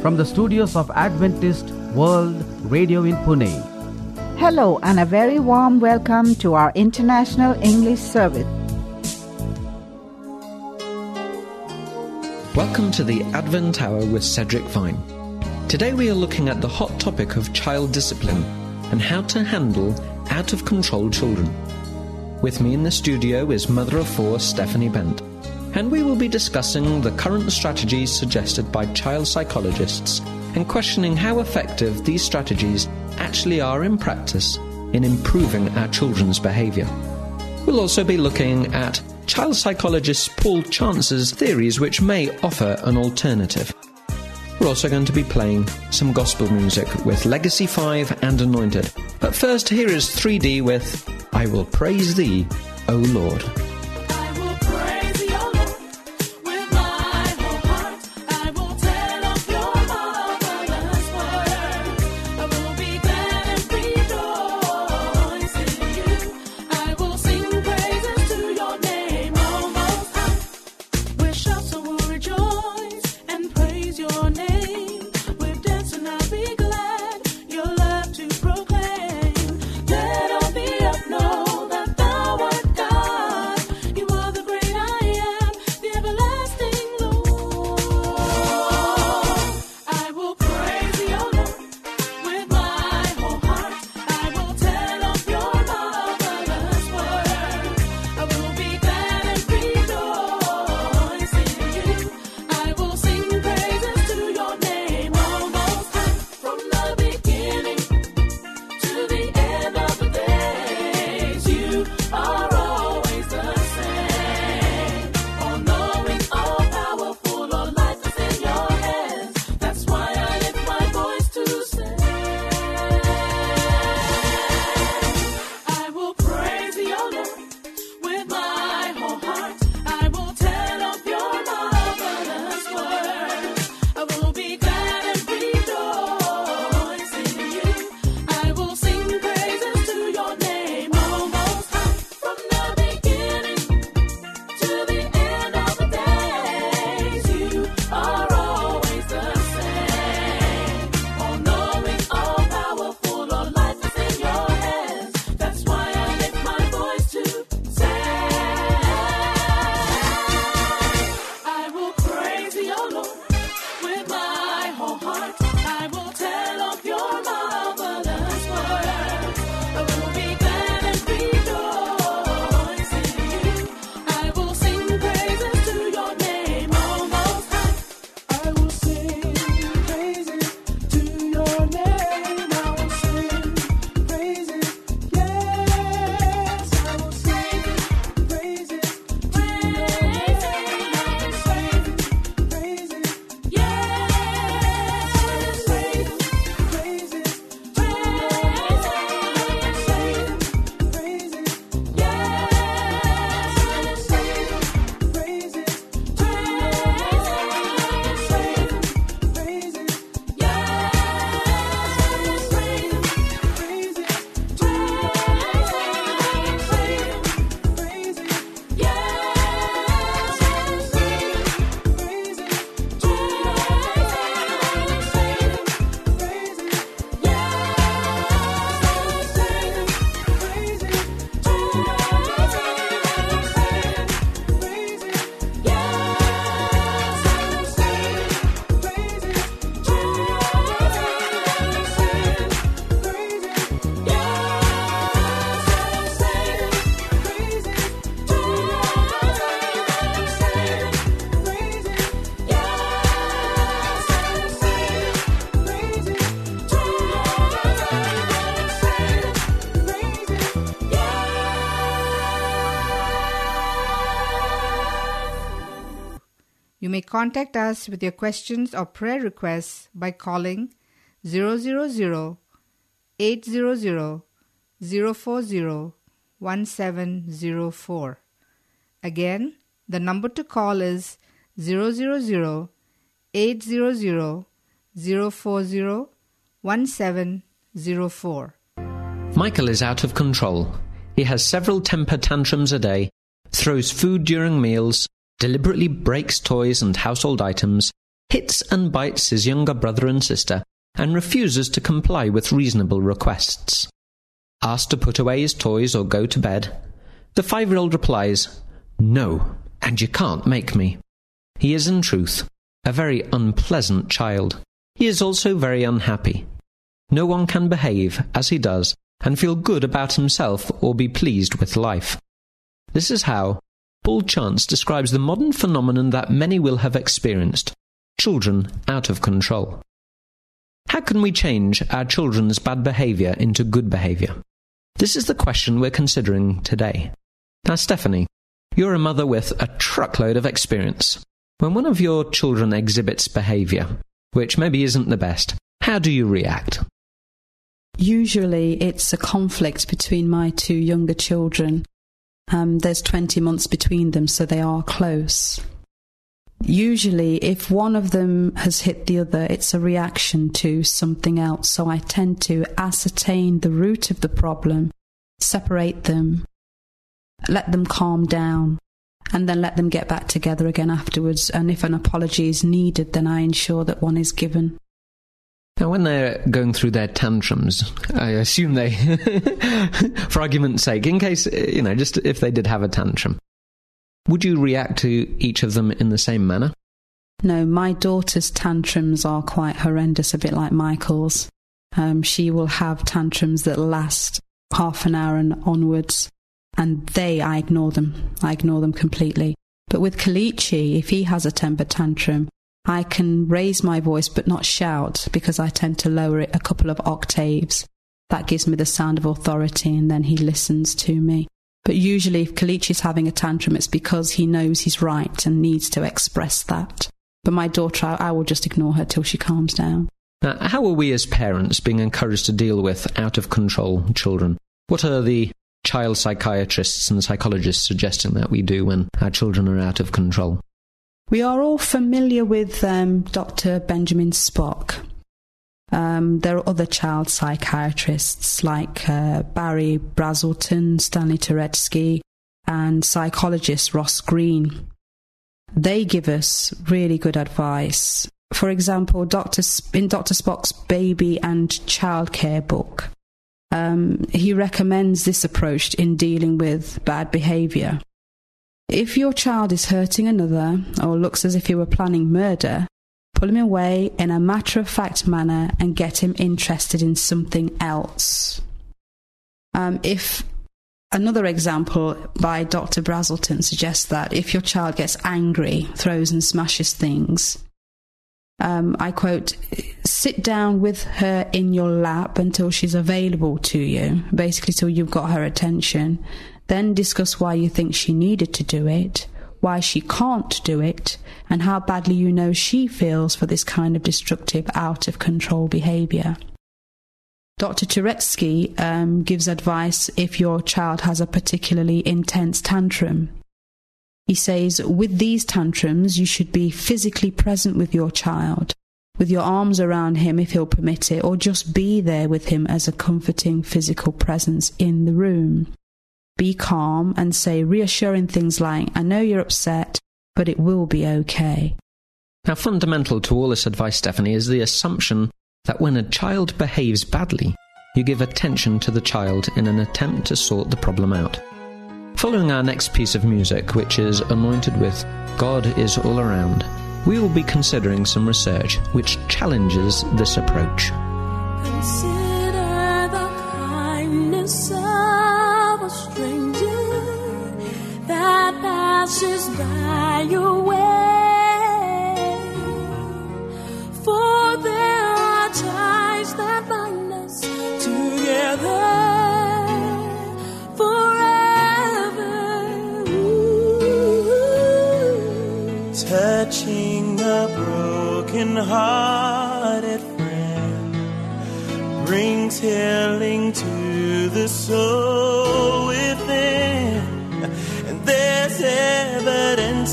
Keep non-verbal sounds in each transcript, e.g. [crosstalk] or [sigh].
from the studios of Adventist World Radio in Pune. Hello, and a very warm welcome to our International English Service. Welcome to the Advent Hour with Cedric Vine. Today we are looking at the hot topic of child discipline and how to handle out of control children. With me in the studio is mother of four Stephanie Bent, and we will be discussing the current strategies suggested by child psychologists and questioning how effective these strategies actually are in practice in improving our children's behaviour. We'll also be looking at child psychologist Paul Chance's theories which may offer an alternative. We're also going to be playing some gospel music with Legacy 5 and Anointed. But first, here is 3D with I Will Praise Thee, O Lord. Contact us with your questions or prayer requests by calling 000 800 040 1704. Again, the number to call is 000 800 040 1704. Michael is out of control. He has several temper tantrums a day, throws food during meals, deliberately breaks toys and household items, hits and bites his younger brother and sister, and refuses to comply with reasonable requests. Asked to put away his toys or go to bed, the five year old replies, No, and you can't make me. He is, in truth, a very unpleasant child. He is also very unhappy. No one can behave as he does and feel good about himself or be pleased with life. This is how Paul Chance describes the modern phenomenon that many will have experienced children out of control. How can we change our children's bad behavior into good behavior? This is the question we're considering today. Now, Stephanie, you're a mother with a truckload of experience. When one of your children exhibits behavior, which maybe isn't the best, how do you react? Usually it's a conflict between my two younger children. Um, there's 20 months between them, so they are close. Usually, if one of them has hit the other, it's a reaction to something else. So I tend to ascertain the root of the problem, separate them, let them calm down, and then let them get back together again afterwards. And if an apology is needed, then I ensure that one is given. Now, when they're going through their tantrums, I assume they, [laughs] for argument's sake, in case, you know, just if they did have a tantrum, would you react to each of them in the same manner? No, my daughter's tantrums are quite horrendous, a bit like Michael's. Um, she will have tantrums that last half an hour and onwards, and they, I ignore them. I ignore them completely. But with Kalichi, if he has a temper tantrum, I can raise my voice but not shout because I tend to lower it a couple of octaves. That gives me the sound of authority, and then he listens to me. But usually, if Kalichi's having a tantrum, it's because he knows he's right and needs to express that. But my daughter, I, I will just ignore her till she calms down. Now, how are we as parents being encouraged to deal with out of control children? What are the child psychiatrists and psychologists suggesting that we do when our children are out of control? We are all familiar with um, Dr. Benjamin Spock. Um, there are other child psychiatrists like uh, Berry Brazelton, Stanley Turecki, and psychologist Ross Greene. They give us really good advice. For example, Dr. Sp- in Dr. Spock's Baby and Childcare book, um, he recommends this approach in dealing with bad behavior. If your child is hurting another or looks as if he were planning murder, pull him away in a matter of fact manner and get him interested in something else. Um, if another example by Dr. Brazelton suggests that if your child gets angry, throws and smashes things, um, I quote, sit down with her in your lap until she's available to you, basically till you've got her attention. Then discuss why you think she needed to do it, why she can't do it, and how badly you know she feels for this kind of destructive, out of control behavior. Dr. Turecki um, gives advice if your child has a particularly intense tantrum. He says, with these tantrums, you should be physically present with your child, with your arms around him if he'll permit it, or just be there with him as a comforting physical presence in the room. Be calm and say reassuring things like, I know you're upset, but it will be okay. Now, fundamental to all this advice, Stephanie, is the assumption that when a child behaves badly, you give attention to the child in an attempt to sort the problem out. Following our next piece of music, which is anointed with God is All Around, we will be considering some research which challenges this approach. Consider the kindness passes by your way. For there are ties that bind us together forever. Touching a broken hearted friend brings healing to the soul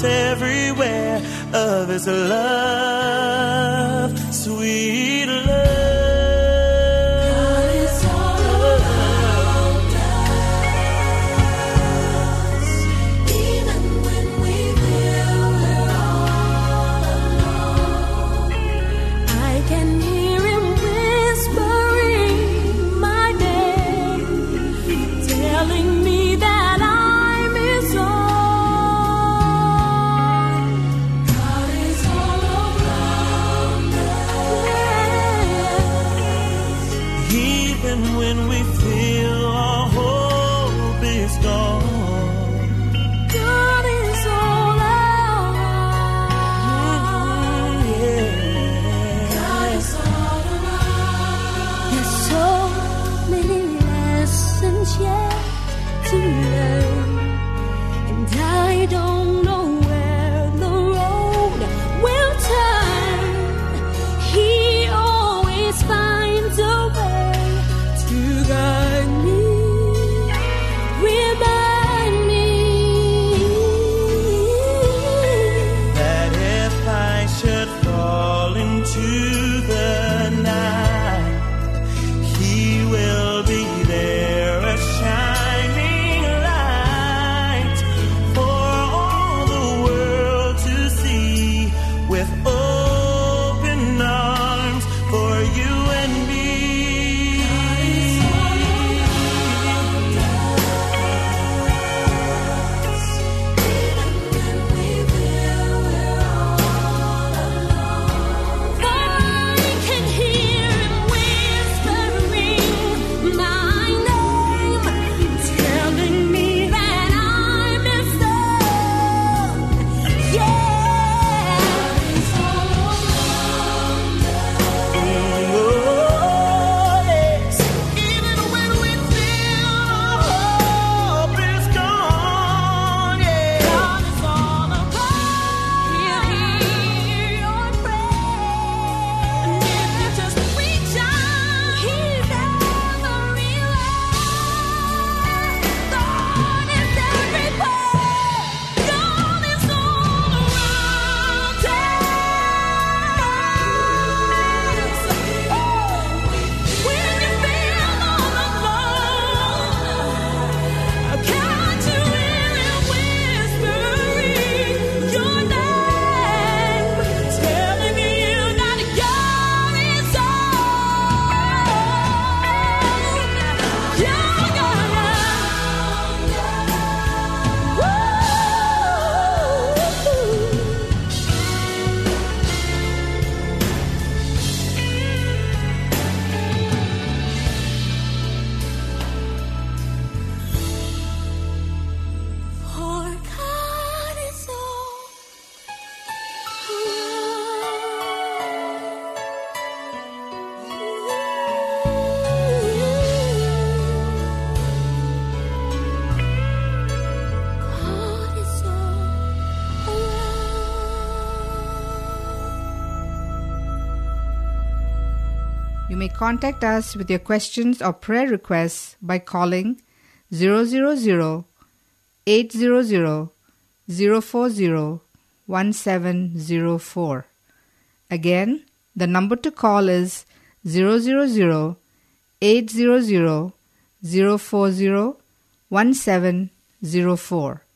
everywhere. Of his love contact us with your questions or prayer requests by calling 000 800 040 1704. Again, the number to call is 000 800 040 1704.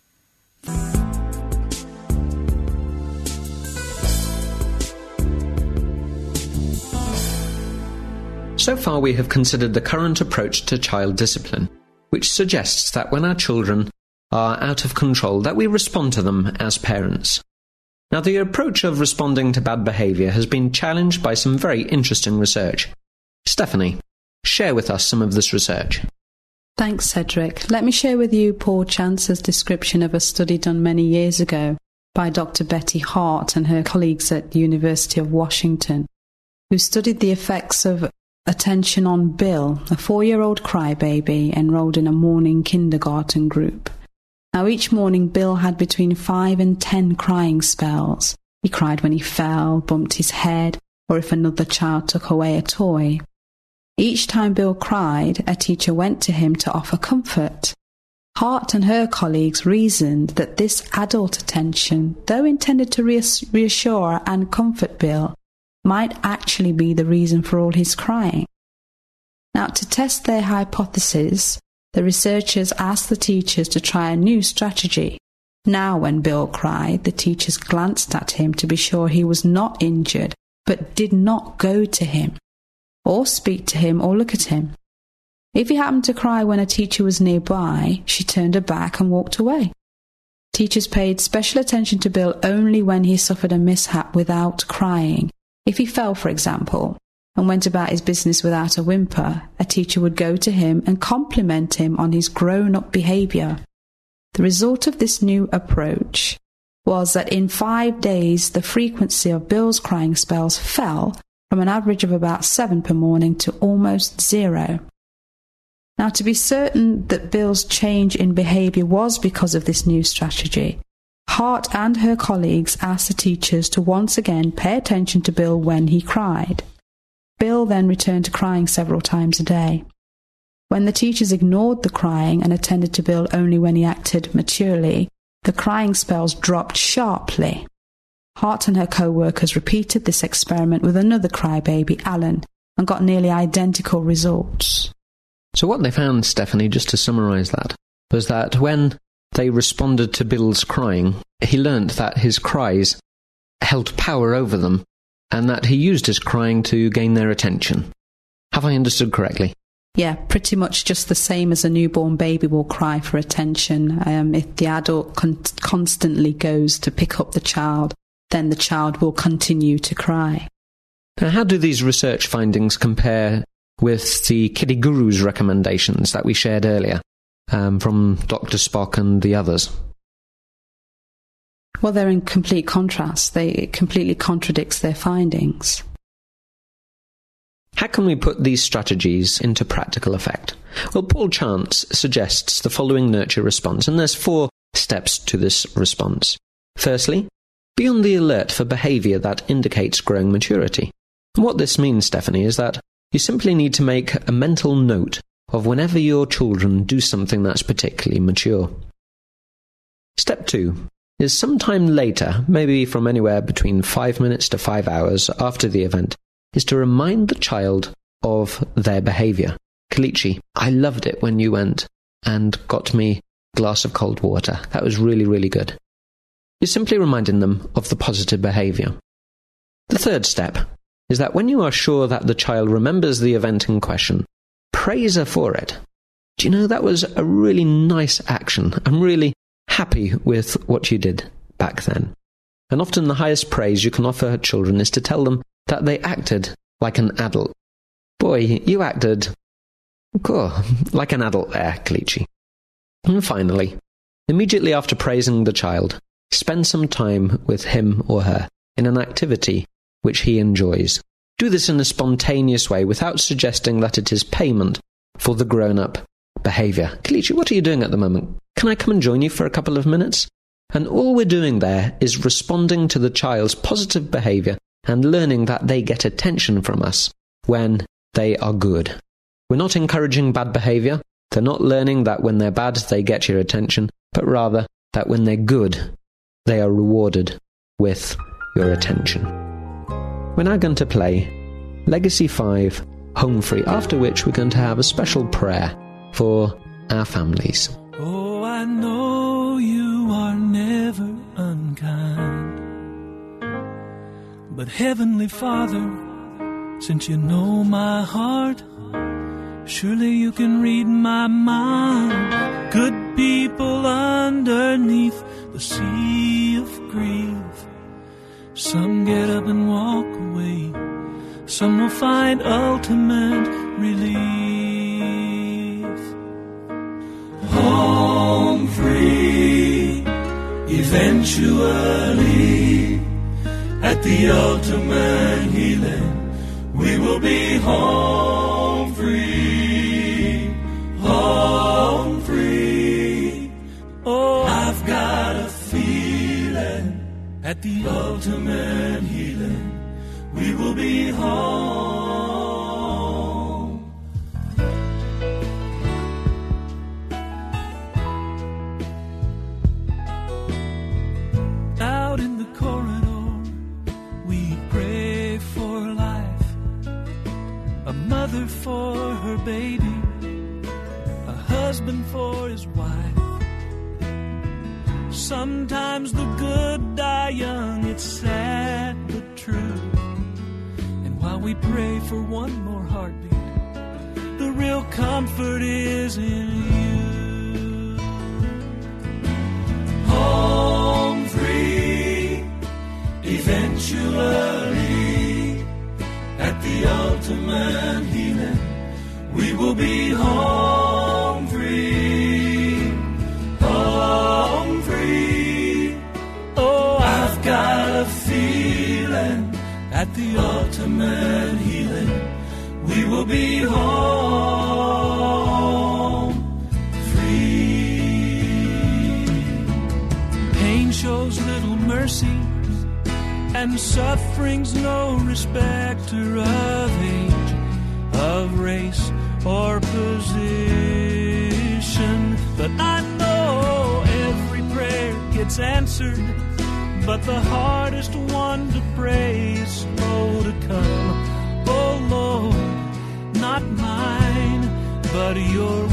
So far, we have considered the current approach to child discipline, which suggests that when our children are out of control, that we respond to them as parents. Now, the approach of responding to bad behavior has been challenged by some very interesting research. Stephanie, share with us some of this research. Thanks, Cedric. Let me share with you Paul Chance's description of a study done many years ago by Dr. Betty Hart and her colleagues at the University of Washington, who studied the effects of attention on Bill, a four year old crybaby enrolled in a morning kindergarten group. Now, each morning, Bill had between five and ten crying spells. He cried when he fell, bumped his head, or if another child took away a toy. Each time Bill cried, a teacher went to him to offer comfort. Hart and her colleagues reasoned that this adult attention, though intended to reassure and comfort Bill, might actually be the reason for all his crying. Now, to test their hypothesis, the researchers asked the teachers to try a new strategy. Now, when Bill cried, the teachers glanced at him to be sure he was not injured, but did not go to him, or speak to him, or look at him. If he happened to cry when a teacher was nearby, she turned her back and walked away. Teachers paid special attention to Bill only when he suffered a mishap without crying. If he fell, for example, and went about his business without a whimper, a teacher would go to him and compliment him on his grown up behavior. The result of this new approach was that in five days the frequency of Bill's crying spells fell from an average of about seven per morning to almost zero. Now, to be certain that Bill's change in behavior was because of this new strategy, Hart and her colleagues asked the teachers to once again pay attention to Bill when he cried. Bill then returned to crying several times a day. When the teachers ignored the crying and attended to Bill only when he acted maturely, the crying spells dropped sharply. Hart and her co workers repeated this experiment with another crybaby, Alan, and got nearly identical results. So, what they found, Stephanie, just to summarise that, was that when they responded to Bill's crying, he learnt that his cries held power over them and that he used his crying to gain their attention. Have I understood correctly? Yeah, pretty much just the same as a newborn baby will cry for attention. Um, if the adult con- constantly goes to pick up the child, then the child will continue to cry. Now, how do these research findings compare with the Kitty Guru's recommendations that we shared earlier um, from Dr. Spock and the others? Well, they're in complete contrast. They, it completely contradicts their findings. How can we put these strategies into practical effect? Well, Paul Chance suggests the following nurture response, and there's four steps to this response. Firstly, be on the alert for behavior that indicates growing maturity. And what this means, Stephanie, is that you simply need to make a mental note of whenever your children do something that's particularly mature. Step two is sometime later, maybe from anywhere between five minutes to five hours after the event, is to remind the child of their behavior. Kalichi, I loved it when you went and got me a glass of cold water. That was really, really good. You're simply reminding them of the positive behavior. The third step is that when you are sure that the child remembers the event in question, praise her for it. Do you know that was a really nice action? I'm really happy with what you did back then. And often the highest praise you can offer children is to tell them that they acted like an adult. Boy, you acted, cool, like an adult there, Kalichi. And finally, immediately after praising the child, spend some time with him or her in an activity which he enjoys. Do this in a spontaneous way without suggesting that it is payment for the grown up behavior. Kalichi, what are you doing at the moment? Can I come and join you for a couple of minutes? And all we're doing there is responding to the child's positive behavior and learning that they get attention from us when they are good. We're not encouraging bad behavior. They're not learning that when they're bad, they get your attention, but rather that when they're good, they are rewarded with your attention. We're now going to play Legacy 5 Home Free, after which we're going to have a special prayer for our families. Oh, I know you are never unkind. But Heavenly Father, since you know my heart, surely you can read my mind. Good people underneath the sea of grief. Some get up and walk away. Some will find ultimate relief. Home free, eventually, at the ultimate healing, we will be home the ultimate healing, we will be home. Out in the corridor, we pray for life. A mother for her baby, a husband for his wife. Sometimes the good die young, it's sad but true. And while we pray for one more heartbeat, the real comfort is in you. Home free, eventually, at the ultimate healing, we will be home at the ultimate healing, we will be home free. Pain shows little mercy, and suffering's no respecter of age, of race, or position. But I know every prayer gets answered but the hardest one to pray is but your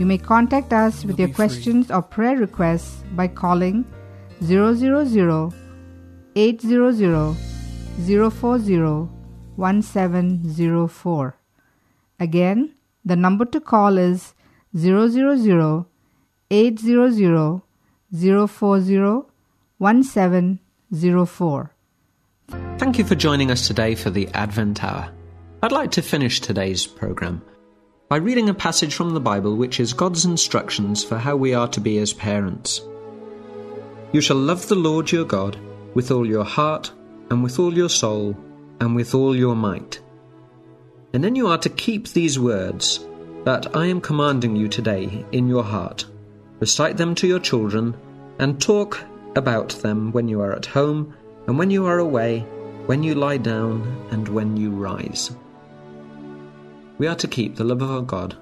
You may contact us with your be free. questions or prayer requests by calling 000 800 040 1704. Again, the number to call is 000 800 040 1704. Thank you for joining us today for the Advent Hour. I'd like to finish today's program by reading a passage from the Bible which is God's instructions for how we are to be as parents. You shall love the Lord your God with all your heart, and with all your soul, and with all your might. And then you are to keep these words that I am commanding you today in your heart. Recite them to your children, and talk about them when you are at home, and when you are away, when you lie down, and when you rise. We are to keep the love of God.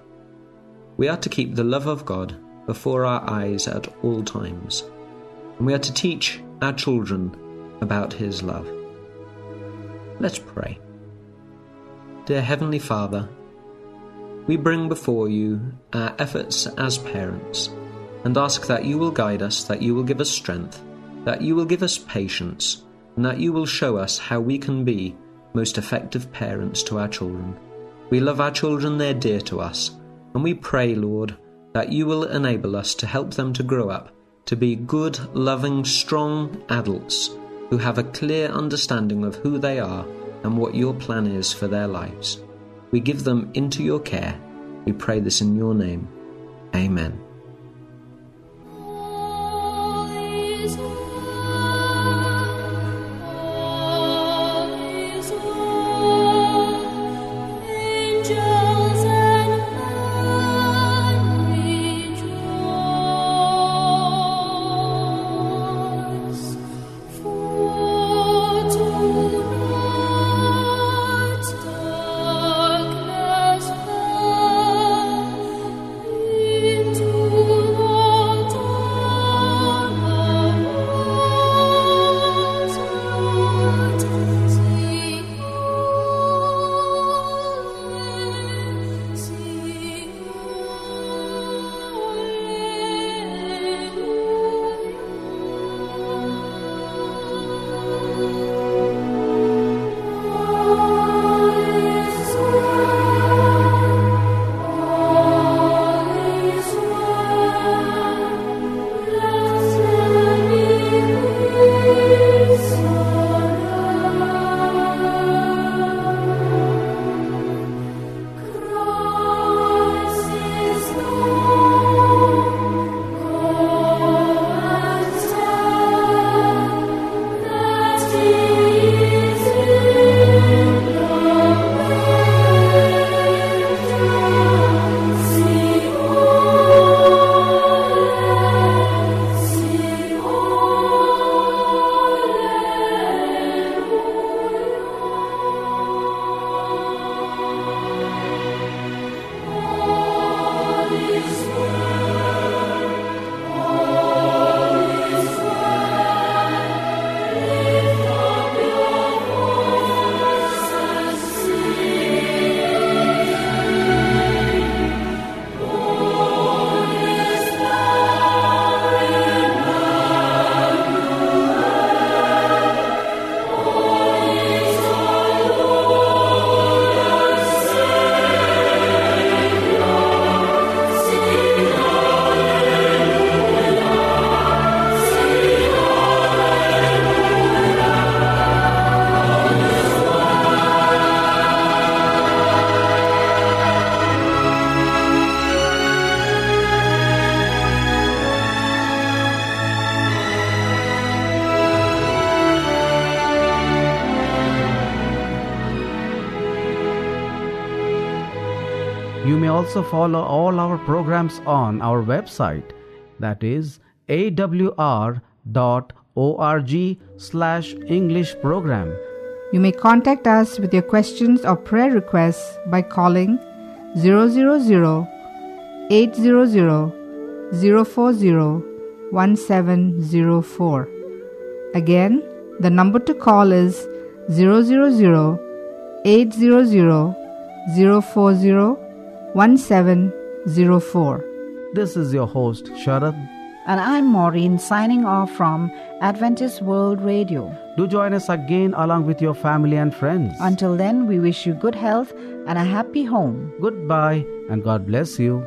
We are to keep the love of God before our eyes at all times. And we are to teach our children about His love. Let's pray. Dear Heavenly Father, we bring before you our efforts as parents and ask that you will guide us, that you will give us strength, that you will give us patience, and that you will show us how we can be most effective parents to our children. We love our children, they're dear to us, and we pray, Lord, that you will enable us to help them to grow up to be good, loving, strong adults who have a clear understanding of who they are and what your plan is for their lives. We give them into your care. We pray this in your name. Amen. You may also follow all our programs on our website that is awr.org slash English program. You may contact us with your questions or prayer requests by calling 000 800 040 1704. Again, the number to call is 000 800 040 1704. This is your host Sharad. And I'm Maureen signing off from Adventist World Radio. Do join us again along with your family and friends. Until then, we wish you good health and a happy home. Goodbye and God bless you.